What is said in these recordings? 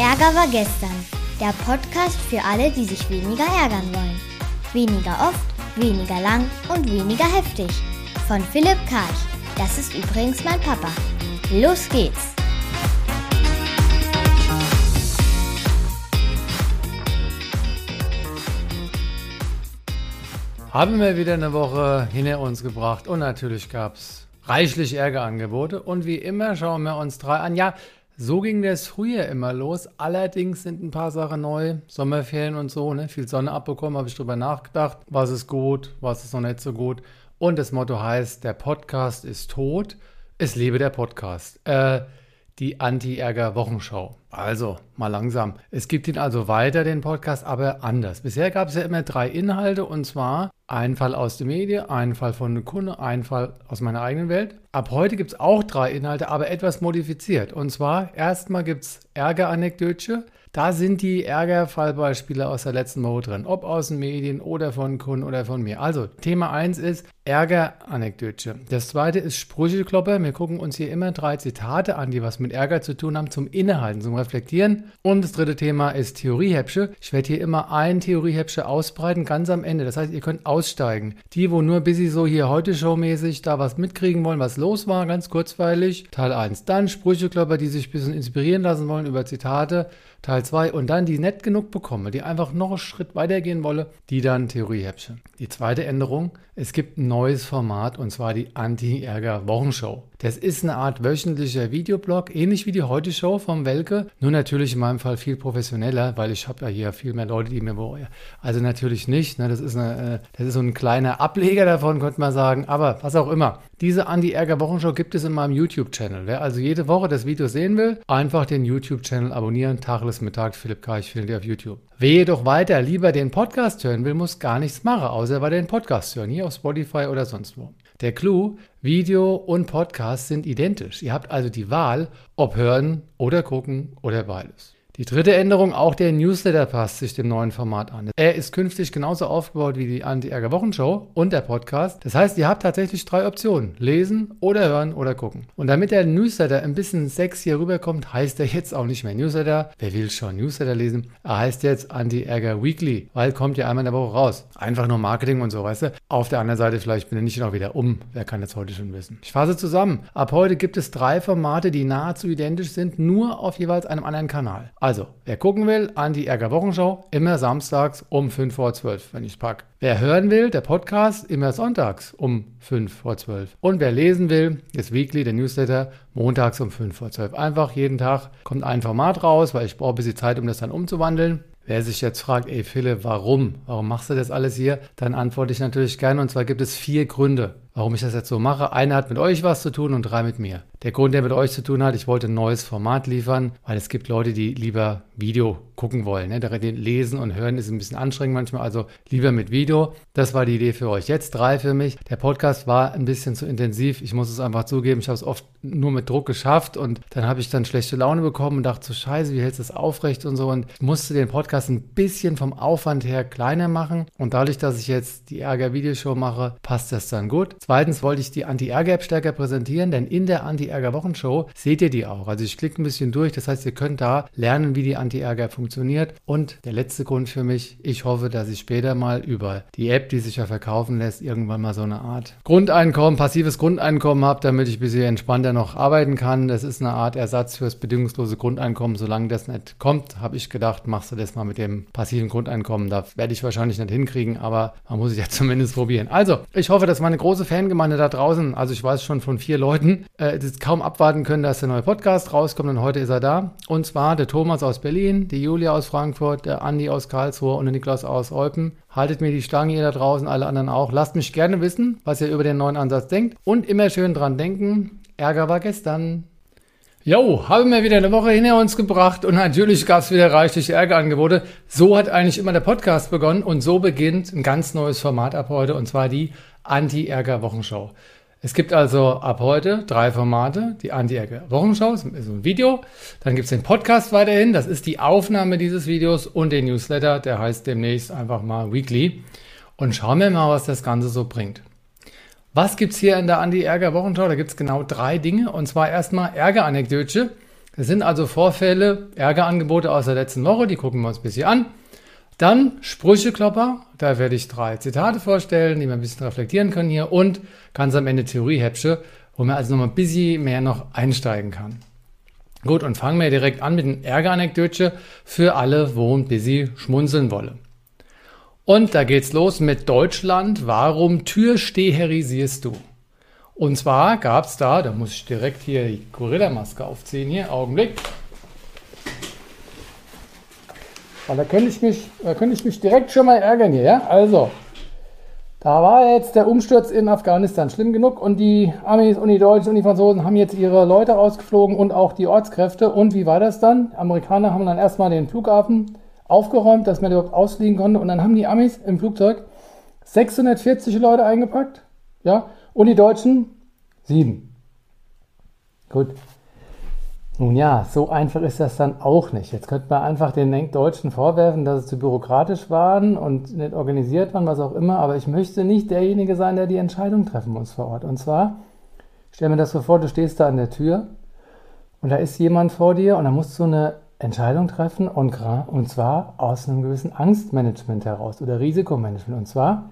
Ärger war gestern. Der Podcast für alle, die sich weniger ärgern wollen. Weniger oft, weniger lang und weniger heftig. Von Philipp Karch. Das ist übrigens mein Papa. Los geht's! Haben wir wieder eine Woche hinter uns gebracht und natürlich gab es reichlich Ärgerangebote und wie immer schauen wir uns drei an. Ja, so ging das früher immer los. Allerdings sind ein paar Sachen neu. Sommerferien und so, ne? Viel Sonne abbekommen, habe ich drüber nachgedacht. Was ist gut, was ist noch nicht so gut. Und das Motto heißt, der Podcast ist tot. Es lebe der Podcast. Äh, die Anti-Ärger-Wochenschau. Also, mal langsam. Es gibt ihn also weiter, den Podcast, aber anders. Bisher gab es ja immer drei Inhalte und zwar ein Fall aus der Medien, ein Fall von einem Kunde, ein Fall aus meiner eigenen Welt. Ab heute gibt es auch drei Inhalte, aber etwas modifiziert. Und zwar erstmal gibt es Ärger-Anekdötchen. Da sind die Ärgerfallbeispiele aus der letzten Woche drin, ob aus den Medien oder von Kunden oder von mir. Also, Thema 1 ist Ärger-Anekdötchen. Das zweite ist Sprücheklopper. Wir gucken uns hier immer drei Zitate an, die was mit Ärger zu tun haben, zum Innehalten, zum Reflektieren. Und das dritte Thema ist Theoriehäppsche. Ich werde hier immer ein Theoriehäppsche ausbreiten, ganz am Ende. Das heißt, ihr könnt aussteigen. Die, wo nur bis sie so hier heute showmäßig da was mitkriegen wollen, was los war, ganz kurzweilig, Teil 1. Dann Sprücheklopper, die sich ein bisschen inspirieren lassen wollen über Zitate. Teil 2 und dann die nett genug bekomme, die einfach noch einen Schritt weitergehen wolle, die dann Theoriehäppchen. Die zweite Änderung, es gibt ein neues Format und zwar die Anti-Ärger-Wochenshow. Das ist eine Art wöchentlicher Videoblog, ähnlich wie die Heute-Show vom Welke, nur natürlich in meinem Fall viel professioneller, weil ich habe ja hier viel mehr Leute, die mir wollen. Also natürlich nicht, ne? das, ist eine, äh, das ist so ein kleiner Ableger davon, könnte man sagen, aber was auch immer. Diese Anti-Ärger-Wochenshow gibt es in meinem YouTube-Channel. Wer also jede Woche das Video sehen will, einfach den YouTube-Channel abonnieren, Tacheles Mittag, Philipp Karch findet ihr auf YouTube. Wer jedoch weiter lieber den Podcast hören will, muss gar nichts machen, außer bei den Podcast hören, hier auf Spotify oder sonst wo. Der Clou, Video und Podcast sind identisch. Ihr habt also die Wahl, ob hören oder gucken oder beides. Die dritte Änderung, auch der Newsletter passt sich dem neuen Format an. Er ist künftig genauso aufgebaut wie die Anti-Ärger-Wochenshow und der Podcast. Das heißt, ihr habt tatsächlich drei Optionen. Lesen oder hören oder gucken. Und damit der Newsletter ein bisschen sexy rüberkommt, heißt er jetzt auch nicht mehr Newsletter. Wer will schon Newsletter lesen? Er heißt jetzt Anti-Ärger Weekly, weil kommt ja einmal in der Woche raus. Einfach nur Marketing und so, weißt du. Auf der anderen Seite, vielleicht bin ich noch wieder um. Wer kann das heute schon wissen? Ich fasse zusammen. Ab heute gibt es drei Formate, die nahezu identisch sind, nur auf jeweils einem anderen Kanal. Also, wer gucken will, an die Ärger Wochenschau, immer samstags um 5 vor 12, wenn ich es packe. Wer hören will, der Podcast, immer sonntags um 5 vor 12. Und wer lesen will, das Weekly, der Newsletter, montags um 5 vor 12. Einfach jeden Tag kommt ein Format raus, weil ich brauche ein bisschen Zeit, um das dann umzuwandeln. Wer sich jetzt fragt, ey Philipp, warum? Warum machst du das alles hier? Dann antworte ich natürlich gerne. Und zwar gibt es vier Gründe, warum ich das jetzt so mache. Einer hat mit euch was zu tun und drei mit mir. Der Grund, der mit euch zu tun hat, ich wollte ein neues Format liefern, weil es gibt Leute, die lieber Video gucken wollen. Ne? Lesen und hören ist ein bisschen anstrengend manchmal, also lieber mit Video. Das war die Idee für euch. Jetzt drei für mich. Der Podcast war ein bisschen zu intensiv. Ich muss es einfach zugeben. Ich habe es oft nur mit Druck geschafft und dann habe ich dann schlechte Laune bekommen und dachte so, scheiße, wie hältst du das aufrecht und so. Und ich musste den Podcast ein bisschen vom Aufwand her kleiner machen. Und dadurch, dass ich jetzt die Ärger-Videoshow mache, passt das dann gut. Zweitens wollte ich die Anti-Ärger-App stärker präsentieren, denn in der Anti-Ärger-Wochenshow seht ihr die auch. Also ich klicke ein bisschen durch. Das heißt, ihr könnt da lernen, wie die Anti-Ärger funktioniert. Und der letzte Grund für mich, ich hoffe, dass ich später mal über die App, die sich ja verkaufen lässt, irgendwann mal so eine Art Grundeinkommen, passives Grundeinkommen habe, damit ich ein bisschen entspannter noch arbeiten kann. Das ist eine Art Ersatz fürs bedingungslose Grundeinkommen. Solange das nicht kommt, habe ich gedacht, machst du das mal mit dem passiven Grundeinkommen. Da werde ich wahrscheinlich nicht hinkriegen, aber man muss es ja zumindest probieren. Also, ich hoffe, dass meine große Fangemeinde da draußen, also ich weiß schon von vier Leuten, äh, das kaum abwarten können, dass der neue Podcast rauskommt und heute ist er da. Und zwar der Thomas aus Berlin, die Julia aus Frankfurt, der Andi aus Karlsruhe und der Niklas aus Eupen. Haltet mir die Stange ihr da draußen, alle anderen auch. Lasst mich gerne wissen, was ihr über den neuen Ansatz denkt. Und immer schön dran denken, Ärger war gestern. Jo, haben wir wieder eine Woche hinter uns gebracht und natürlich gab es wieder reichlich Ärgerangebote. So hat eigentlich immer der Podcast begonnen und so beginnt ein ganz neues Format ab heute und zwar die Anti-Ärger-Wochenschau. Es gibt also ab heute drei Formate. Die Anti-Ärger-Wochenschau, ist ein Video. Dann gibt es den Podcast weiterhin, das ist die Aufnahme dieses Videos und den Newsletter, der heißt demnächst einfach mal Weekly. Und schauen wir mal, was das Ganze so bringt. Was gibt's hier in der Andi-Ärger-Wochenschau? Da gibt's genau drei Dinge. Und zwar erstmal Ärger-Anekdötchen. Das sind also Vorfälle, Ärgerangebote aus der letzten Woche, die gucken wir uns ein bisschen an. Dann Sprücheklopper, da werde ich drei Zitate vorstellen, die wir ein bisschen reflektieren können hier und ganz am Ende Theoriehäppsche, wo man also noch mal ein bisschen mehr noch einsteigen kann. Gut, und fangen wir direkt an mit einem Ärgeranekdötchen für alle, wo ein bisschen schmunzeln wollen. Und da geht's los mit Deutschland. Warum Türsteherisierst du? Und zwar gab's da, da muss ich direkt hier die Gorilla-Maske aufziehen, hier, Augenblick. Weil da könnte ich mich, da könnte ich mich direkt schon mal ärgern hier, ja? Also, da war jetzt der Umsturz in Afghanistan schlimm genug und die Amis und die Deutschen und die Franzosen haben jetzt ihre Leute ausgeflogen und auch die Ortskräfte. Und wie war das dann? Amerikaner haben dann erstmal den Flughafen aufgeräumt, dass man überhaupt ausfliegen konnte. Und dann haben die Amis im Flugzeug 640 Leute eingepackt, ja, und die Deutschen sieben. Gut, nun ja, so einfach ist das dann auch nicht. Jetzt könnte man einfach den Deutschen vorwerfen, dass sie zu bürokratisch waren und nicht organisiert waren, was auch immer. Aber ich möchte nicht derjenige sein, der die Entscheidung treffen muss vor Ort. Und zwar, stell mir das so vor, du stehst da an der Tür und da ist jemand vor dir und da musst du eine Entscheidung treffen und, und zwar aus einem gewissen Angstmanagement heraus oder Risikomanagement. Und zwar,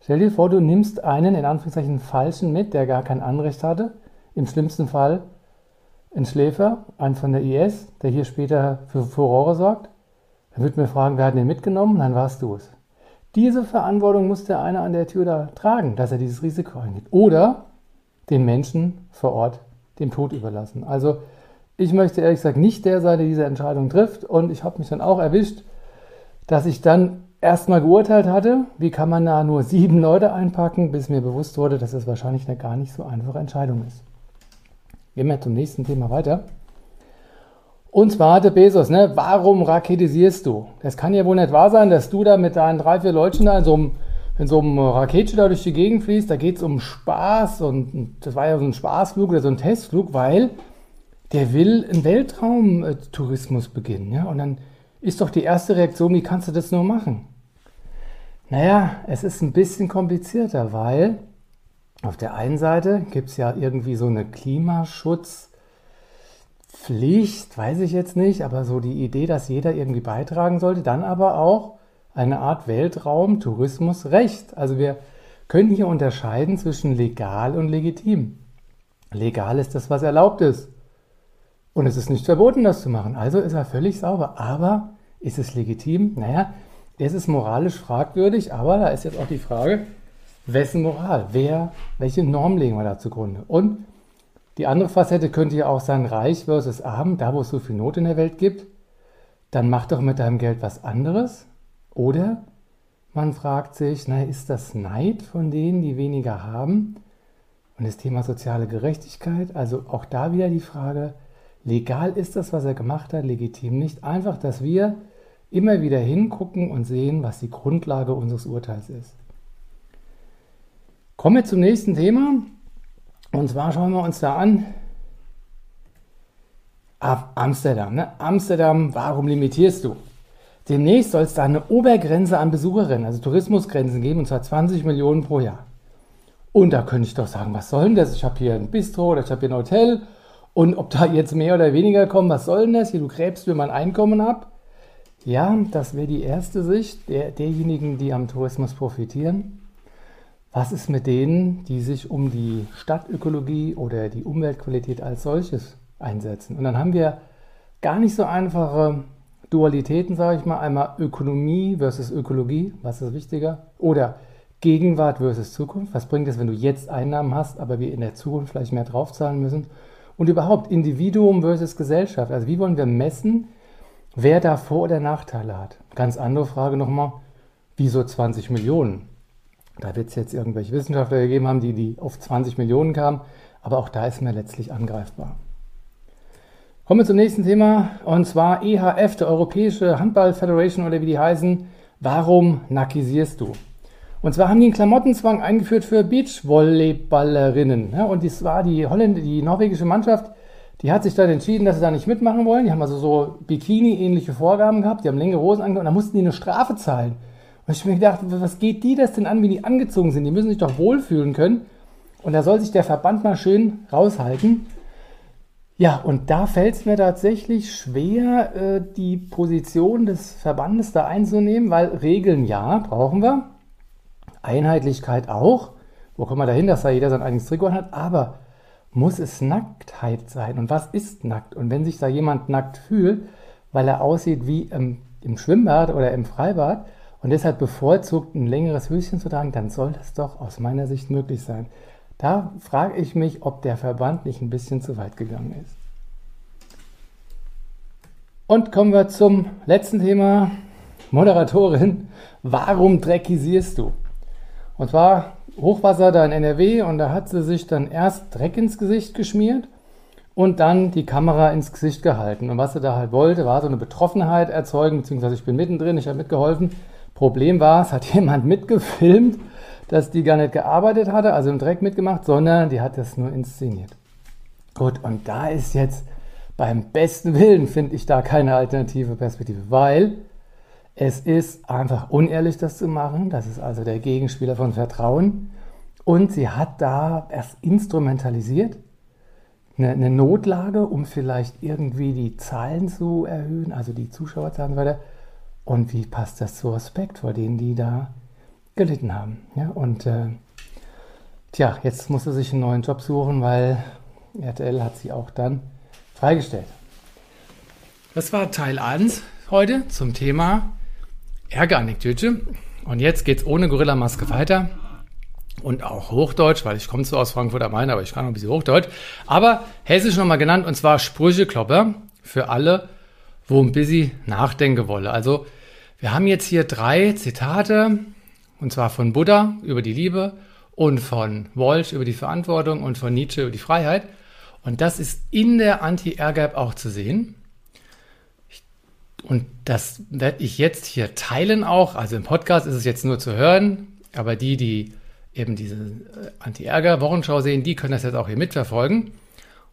stell dir vor, du nimmst einen in Anführungszeichen Falschen mit, der gar kein Anrecht hatte. Im schlimmsten Fall ein Schläfer, ein von der IS, der hier später für Furore sorgt. Dann würde mir fragen, wer hat den mitgenommen? Dann warst du es. Diese Verantwortung muss der eine an der Tür da tragen, dass er dieses Risiko eingeht. Oder den Menschen vor Ort dem Tod überlassen. Also ich möchte ehrlich gesagt nicht der sein, der diese Entscheidung trifft. Und ich habe mich dann auch erwischt, dass ich dann erstmal geurteilt hatte, wie kann man da nur sieben Leute einpacken, bis mir bewusst wurde, dass das wahrscheinlich eine gar nicht so einfache Entscheidung ist. Gehen wir zum nächsten Thema weiter. Und zwar der Bezos, ne? Warum raketisierst du? Das kann ja wohl nicht wahr sein, dass du da mit deinen drei, vier Leuten da in so einem, in so einem Raketchen durch die Gegend fließt. Da geht es um Spaß und das war ja so ein Spaßflug oder so ein Testflug, weil der will einen Weltraumtourismus beginnen. Ja? Und dann ist doch die erste Reaktion, wie kannst du das nur machen? Naja, es ist ein bisschen komplizierter, weil auf der einen Seite gibt es ja irgendwie so eine Klimaschutzpflicht, weiß ich jetzt nicht, aber so die Idee, dass jeder irgendwie beitragen sollte, dann aber auch eine Art Weltraum-Tourismusrecht. Also wir können hier unterscheiden zwischen legal und legitim. Legal ist das, was erlaubt ist. Und es ist nicht verboten, das zu machen. Also ist er völlig sauber. Aber ist es legitim? Naja, es ist moralisch fragwürdig, aber da ist jetzt auch die Frage, wessen Moral? Wer, welche Norm legen wir da zugrunde? Und die andere Facette könnte ja auch sein, reich versus arm, da wo es so viel Not in der Welt gibt, dann mach doch mit deinem Geld was anderes. Oder man fragt sich, na, ist das Neid von denen, die weniger haben? Und das Thema soziale Gerechtigkeit, also auch da wieder die Frage, legal ist das, was er gemacht hat, legitim nicht. Einfach, dass wir immer wieder hingucken und sehen, was die Grundlage unseres Urteils ist. Kommen wir zum nächsten Thema. Und zwar schauen wir uns da an. Ab Amsterdam. Ne? Amsterdam, warum limitierst du? Demnächst soll es da eine Obergrenze an Besucherinnen, also Tourismusgrenzen geben, und zwar 20 Millionen pro Jahr. Und da könnte ich doch sagen, was soll denn das? Ich habe hier ein Bistro oder ich habe hier ein Hotel. Und ob da jetzt mehr oder weniger kommen, was soll denn das? Hier, du gräbst mir mein Einkommen ab. Ja, das wäre die erste Sicht der, derjenigen, die am Tourismus profitieren. Was ist mit denen, die sich um die Stadtökologie oder die Umweltqualität als solches einsetzen? Und dann haben wir gar nicht so einfache Dualitäten, sage ich mal. Einmal Ökonomie versus Ökologie, was ist wichtiger? Oder Gegenwart versus Zukunft. Was bringt es, wenn du jetzt Einnahmen hast, aber wir in der Zukunft vielleicht mehr draufzahlen müssen? Und überhaupt Individuum versus Gesellschaft. Also wie wollen wir messen, wer da Vor- oder Nachteile hat? Ganz andere Frage nochmal, wieso 20 Millionen? Da wird es jetzt irgendwelche Wissenschaftler gegeben haben, die, die auf 20 Millionen kamen, aber auch da ist mir letztlich angreifbar. Kommen wir zum nächsten Thema und zwar EHF, der Europäische Handball Federation oder wie die heißen. Warum nackisierst du? Und zwar haben die einen Klamottenzwang eingeführt für Beachvolleyballerinnen. Ja, und das war die Holländer, die norwegische Mannschaft, die hat sich dann entschieden, dass sie da nicht mitmachen wollen. Die haben also so Bikini-ähnliche Vorgaben gehabt, die haben längere Hosen angehabt und da mussten die eine Strafe zahlen. Und ich mir gedacht, was geht die das denn an, wie die angezogen sind? Die müssen sich doch wohlfühlen können. Und da soll sich der Verband mal schön raushalten. Ja, und da fällt es mir tatsächlich schwer, äh, die Position des Verbandes da einzunehmen, weil Regeln ja, brauchen wir. Einheitlichkeit auch. Wo kommen wir dahin, dass da jeder sein eigenes Trikot hat? Aber muss es Nacktheit sein? Und was ist nackt? Und wenn sich da jemand nackt fühlt, weil er aussieht wie im, im Schwimmbad oder im Freibad und deshalb bevorzugt, ein längeres Höschen zu tragen, dann soll das doch aus meiner Sicht möglich sein. Da frage ich mich, ob der Verband nicht ein bisschen zu weit gegangen ist. Und kommen wir zum letzten Thema. Moderatorin, warum dreckisierst du? Und zwar Hochwasser da in NRW und da hat sie sich dann erst Dreck ins Gesicht geschmiert und dann die Kamera ins Gesicht gehalten. Und was sie da halt wollte, war so eine Betroffenheit erzeugen, beziehungsweise ich bin mittendrin, ich habe mitgeholfen. Problem war, es hat jemand mitgefilmt dass die gar nicht gearbeitet hatte, also im Dreck mitgemacht, sondern die hat das nur inszeniert. Gut, und da ist jetzt beim besten Willen, finde ich da keine alternative Perspektive, weil es ist einfach unehrlich, das zu machen. Das ist also der Gegenspieler von Vertrauen. Und sie hat da erst instrumentalisiert, eine, eine Notlage, um vielleicht irgendwie die Zahlen zu erhöhen, also die Zuschauerzahlen und so weiter. Und wie passt das zu Respekt vor denen, die da gelitten haben. Ja, und äh, tja, jetzt muss er sich einen neuen Job suchen, weil RTL hat sie auch dann freigestellt. Das war Teil 1 heute zum Thema Ärgeranekdote. Und jetzt geht es ohne Gorilla-Maske weiter. Und auch Hochdeutsch, weil ich komme zwar aus Frankfurt am Main, aber ich kann noch ein bisschen Hochdeutsch. Aber Hessisch nochmal genannt, und zwar Sprücheklopper für alle, wo ein bisschen nachdenken wolle. Also wir haben jetzt hier drei Zitate und zwar von Buddha über die Liebe und von Walsh über die Verantwortung und von Nietzsche über die Freiheit. Und das ist in der Anti-Air-Gap auch zu sehen. Und das werde ich jetzt hier teilen auch. Also im Podcast ist es jetzt nur zu hören. Aber die, die eben diese äh, Anti-Ärger-Wochenschau sehen, die können das jetzt auch hier mitverfolgen.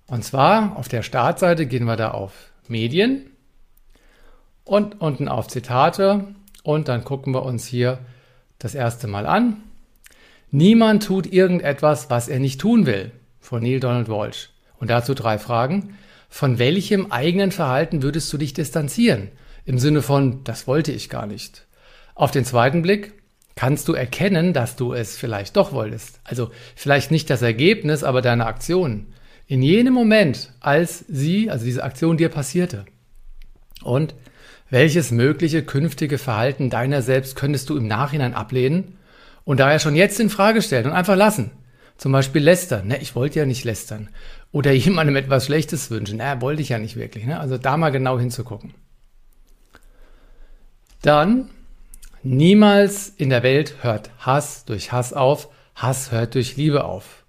Und zwar auf der Startseite gehen wir da auf Medien und unten auf Zitate. Und dann gucken wir uns hier das erste Mal an. Niemand tut irgendetwas, was er nicht tun will, von Neil Donald Walsh. Und dazu drei Fragen. Von welchem eigenen Verhalten würdest du dich distanzieren? Im Sinne von, das wollte ich gar nicht. Auf den zweiten Blick, kannst du erkennen, dass du es vielleicht doch wolltest. Also vielleicht nicht das Ergebnis, aber deine Aktion. In jenem Moment, als sie, also diese Aktion dir passierte. Und welches mögliche künftige Verhalten deiner selbst könntest du im Nachhinein ablehnen und daher schon jetzt in Frage stellen und einfach lassen? Zum Beispiel lästern. Ne, ich wollte ja nicht lästern. Oder jemandem etwas Schlechtes wünschen. Ne, wollte ich ja nicht wirklich. Ne? Also da mal genau hinzugucken. Dann, niemals in der Welt hört Hass durch Hass auf. Hass hört durch Liebe auf.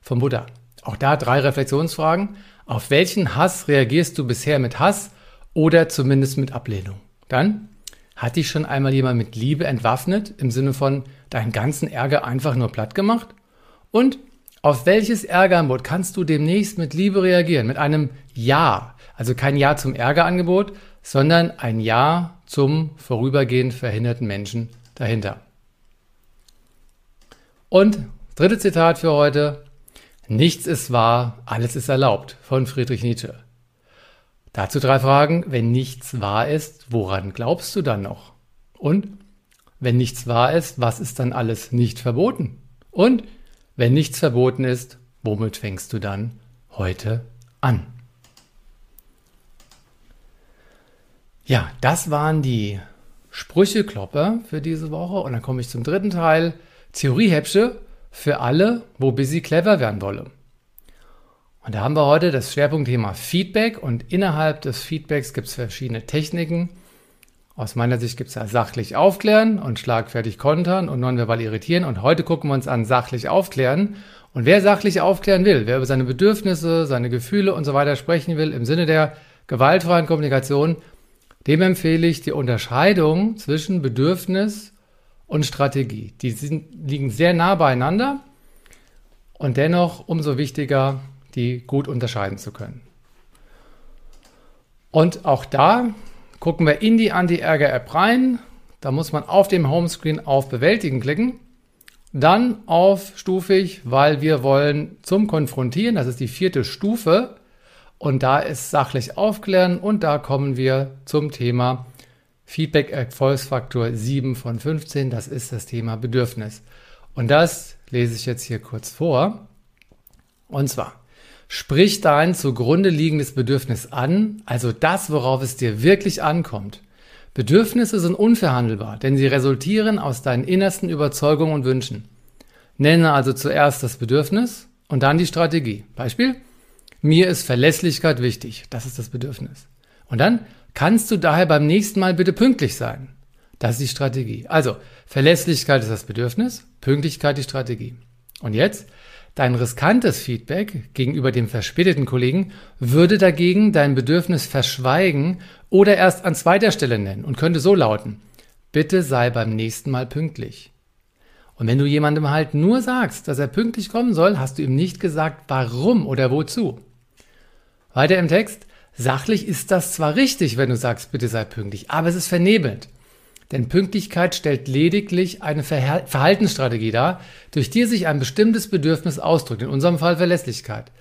Vom Buddha. Auch da drei Reflexionsfragen. Auf welchen Hass reagierst du bisher mit Hass oder zumindest mit Ablehnung. Dann hat dich schon einmal jemand mit Liebe entwaffnet, im Sinne von deinen ganzen Ärger einfach nur platt gemacht? Und auf welches Ärgerangebot kannst du demnächst mit Liebe reagieren? Mit einem Ja. Also kein Ja zum Ärgerangebot, sondern ein Ja zum vorübergehend verhinderten Menschen dahinter. Und dritte Zitat für heute. Nichts ist wahr, alles ist erlaubt von Friedrich Nietzsche. Dazu drei Fragen. Wenn nichts wahr ist, woran glaubst du dann noch? Und wenn nichts wahr ist, was ist dann alles nicht verboten? Und wenn nichts verboten ist, womit fängst du dann heute an? Ja, das waren die Sprücheklopper für diese Woche. Und dann komme ich zum dritten Teil. Theoriehäppsche für alle, wo busy clever werden wolle. Und da haben wir heute das Schwerpunktthema Feedback und innerhalb des Feedbacks gibt es verschiedene Techniken. Aus meiner Sicht gibt es da sachlich aufklären und schlagfertig kontern und nonverbal irritieren. Und heute gucken wir uns an sachlich aufklären. Und wer sachlich aufklären will, wer über seine Bedürfnisse, seine Gefühle und so weiter sprechen will, im Sinne der gewaltfreien Kommunikation, dem empfehle ich die Unterscheidung zwischen Bedürfnis und Strategie. Die sind, liegen sehr nah beieinander und dennoch umso wichtiger, die gut unterscheiden zu können. Und auch da gucken wir in die Anti-Ärger-App rein. Da muss man auf dem Homescreen auf Bewältigen klicken. Dann auf stufig, weil wir wollen zum Konfrontieren, das ist die vierte Stufe. Und da ist sachlich aufklären und da kommen wir zum Thema Feedback Erfolgsfaktor 7 von 15. Das ist das Thema Bedürfnis. Und das lese ich jetzt hier kurz vor. Und zwar, sprich dein zugrunde liegendes Bedürfnis an, also das, worauf es dir wirklich ankommt. Bedürfnisse sind unverhandelbar, denn sie resultieren aus deinen innersten Überzeugungen und Wünschen. Nenne also zuerst das Bedürfnis und dann die Strategie. Beispiel? Mir ist Verlässlichkeit wichtig. Das ist das Bedürfnis. Und dann kannst du daher beim nächsten Mal bitte pünktlich sein. Das ist die Strategie. Also, Verlässlichkeit ist das Bedürfnis, Pünktlichkeit die Strategie. Und jetzt, dein riskantes Feedback gegenüber dem verspäteten Kollegen würde dagegen dein Bedürfnis verschweigen oder erst an zweiter Stelle nennen und könnte so lauten, bitte sei beim nächsten Mal pünktlich. Und wenn du jemandem halt nur sagst, dass er pünktlich kommen soll, hast du ihm nicht gesagt, warum oder wozu. Weiter im Text. Sachlich ist das zwar richtig, wenn du sagst, bitte sei pünktlich, aber es ist vernebelt. Denn Pünktlichkeit stellt lediglich eine Verhaltensstrategie dar, durch die sich ein bestimmtes Bedürfnis ausdrückt, in unserem Fall Verlässlichkeit.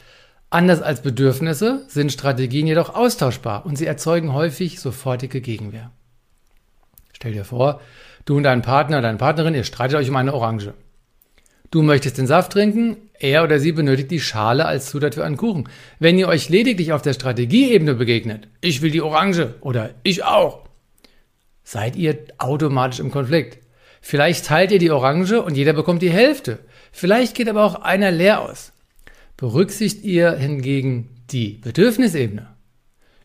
Anders als Bedürfnisse sind Strategien jedoch austauschbar und sie erzeugen häufig sofortige Gegenwehr. Stell dir vor, Du und dein Partner, deine Partnerin, ihr streitet euch um eine Orange. Du möchtest den Saft trinken, er oder sie benötigt die Schale als Zutat für einen Kuchen. Wenn ihr euch lediglich auf der Strategieebene begegnet, ich will die Orange oder ich auch, seid ihr automatisch im Konflikt. Vielleicht teilt ihr die Orange und jeder bekommt die Hälfte. Vielleicht geht aber auch einer leer aus. Berücksichtigt ihr hingegen die Bedürfnisebene.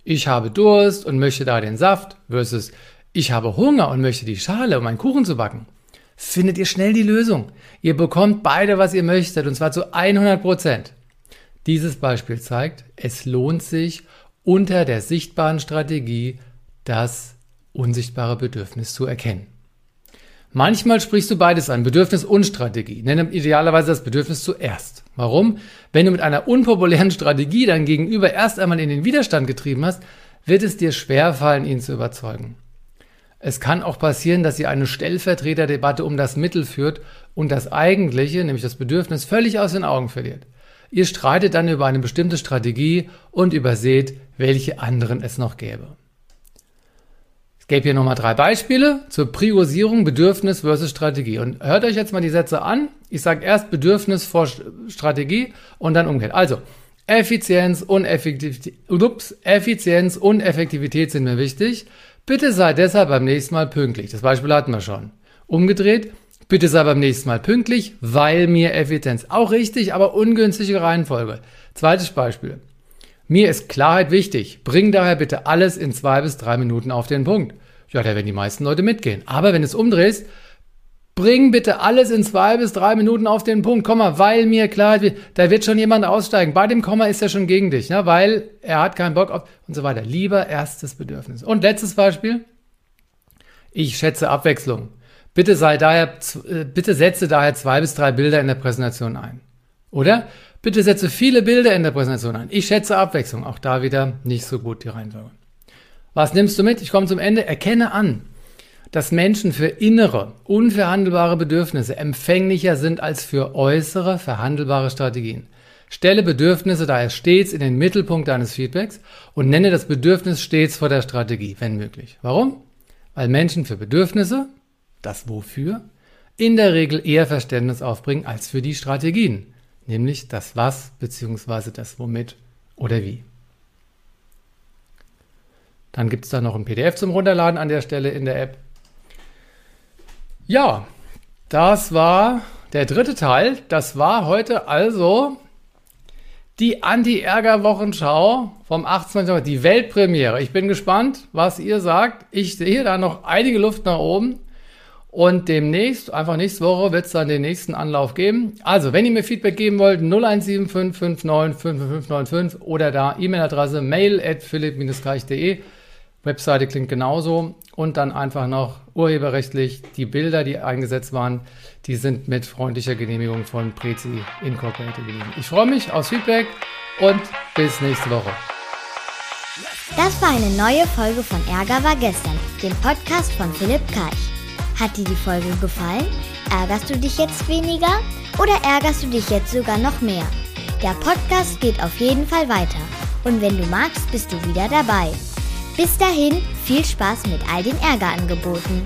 Ich habe Durst und möchte da den Saft versus ich habe Hunger und möchte die Schale, um einen Kuchen zu backen, findet ihr schnell die Lösung. Ihr bekommt beide, was ihr möchtet, und zwar zu 100 Prozent. Dieses Beispiel zeigt, es lohnt sich, unter der sichtbaren Strategie das unsichtbare Bedürfnis zu erkennen. Manchmal sprichst du beides an, Bedürfnis und Strategie. Nenne idealerweise das Bedürfnis zuerst. Warum? Wenn du mit einer unpopulären Strategie dein Gegenüber erst einmal in den Widerstand getrieben hast, wird es dir schwerfallen, ihn zu überzeugen. Es kann auch passieren, dass ihr eine Stellvertreterdebatte um das Mittel führt und das Eigentliche, nämlich das Bedürfnis, völlig aus den Augen verliert. Ihr streitet dann über eine bestimmte Strategie und überseht, welche anderen es noch gäbe. Ich gebe hier nochmal drei Beispiele zur Priorisierung Bedürfnis versus Strategie. Und hört euch jetzt mal die Sätze an. Ich sage erst Bedürfnis vor Strategie und dann umgekehrt. Also, Effizienz ups, Effizienz und Effektivität sind mir wichtig. Bitte sei deshalb beim nächsten Mal pünktlich. Das Beispiel hatten wir schon. Umgedreht, bitte sei beim nächsten Mal pünktlich, weil mir Effizienz. Auch richtig, aber ungünstige Reihenfolge. Zweites Beispiel. Mir ist Klarheit wichtig. Bring daher bitte alles in zwei bis drei Minuten auf den Punkt. Ja, da werden die meisten Leute mitgehen. Aber wenn es umdrehst, Bring bitte alles in zwei bis drei Minuten auf den Punkt, Komma, weil mir klar, da wird schon jemand aussteigen. Bei dem Komma ist er schon gegen dich, ne? weil er hat keinen Bock auf und so weiter. Lieber erstes Bedürfnis. Und letztes Beispiel. Ich schätze Abwechslung. Bitte sei daher, äh, bitte setze daher zwei bis drei Bilder in der Präsentation ein. Oder? Bitte setze viele Bilder in der Präsentation ein. Ich schätze Abwechslung. Auch da wieder nicht so gut die Reihenfolge. Was nimmst du mit? Ich komme zum Ende. Erkenne an, dass Menschen für innere, unverhandelbare Bedürfnisse empfänglicher sind als für äußere, verhandelbare Strategien. Stelle Bedürfnisse daher stets in den Mittelpunkt deines Feedbacks und nenne das Bedürfnis stets vor der Strategie, wenn möglich. Warum? Weil Menschen für Bedürfnisse, das Wofür, in der Regel eher Verständnis aufbringen als für die Strategien, nämlich das Was bzw. das Womit oder Wie. Dann gibt es da noch ein PDF zum Runterladen an der Stelle in der App. Ja, das war der dritte Teil. Das war heute also die Anti-Ärger-Wochenschau vom 18. die Weltpremiere. Ich bin gespannt, was ihr sagt. Ich sehe da noch einige Luft nach oben. Und demnächst, einfach nächste Woche, wird es dann den nächsten Anlauf geben. Also, wenn ihr mir Feedback geben wollt, 0175595595 oder da E-Mail-Adresse mail at philipp-kreich.de. Webseite klingt genauso und dann einfach noch urheberrechtlich die Bilder, die eingesetzt waren, die sind mit freundlicher Genehmigung von Prezi Incorporated gegeben. Ich freue mich aufs Feedback und bis nächste Woche. Das war eine neue Folge von Ärger war gestern, dem Podcast von Philipp Karch. Hat dir die Folge gefallen? Ärgerst du dich jetzt weniger oder ärgerst du dich jetzt sogar noch mehr? Der Podcast geht auf jeden Fall weiter. Und wenn du magst, bist du wieder dabei. Bis dahin, viel Spaß mit all den Ärgerangeboten.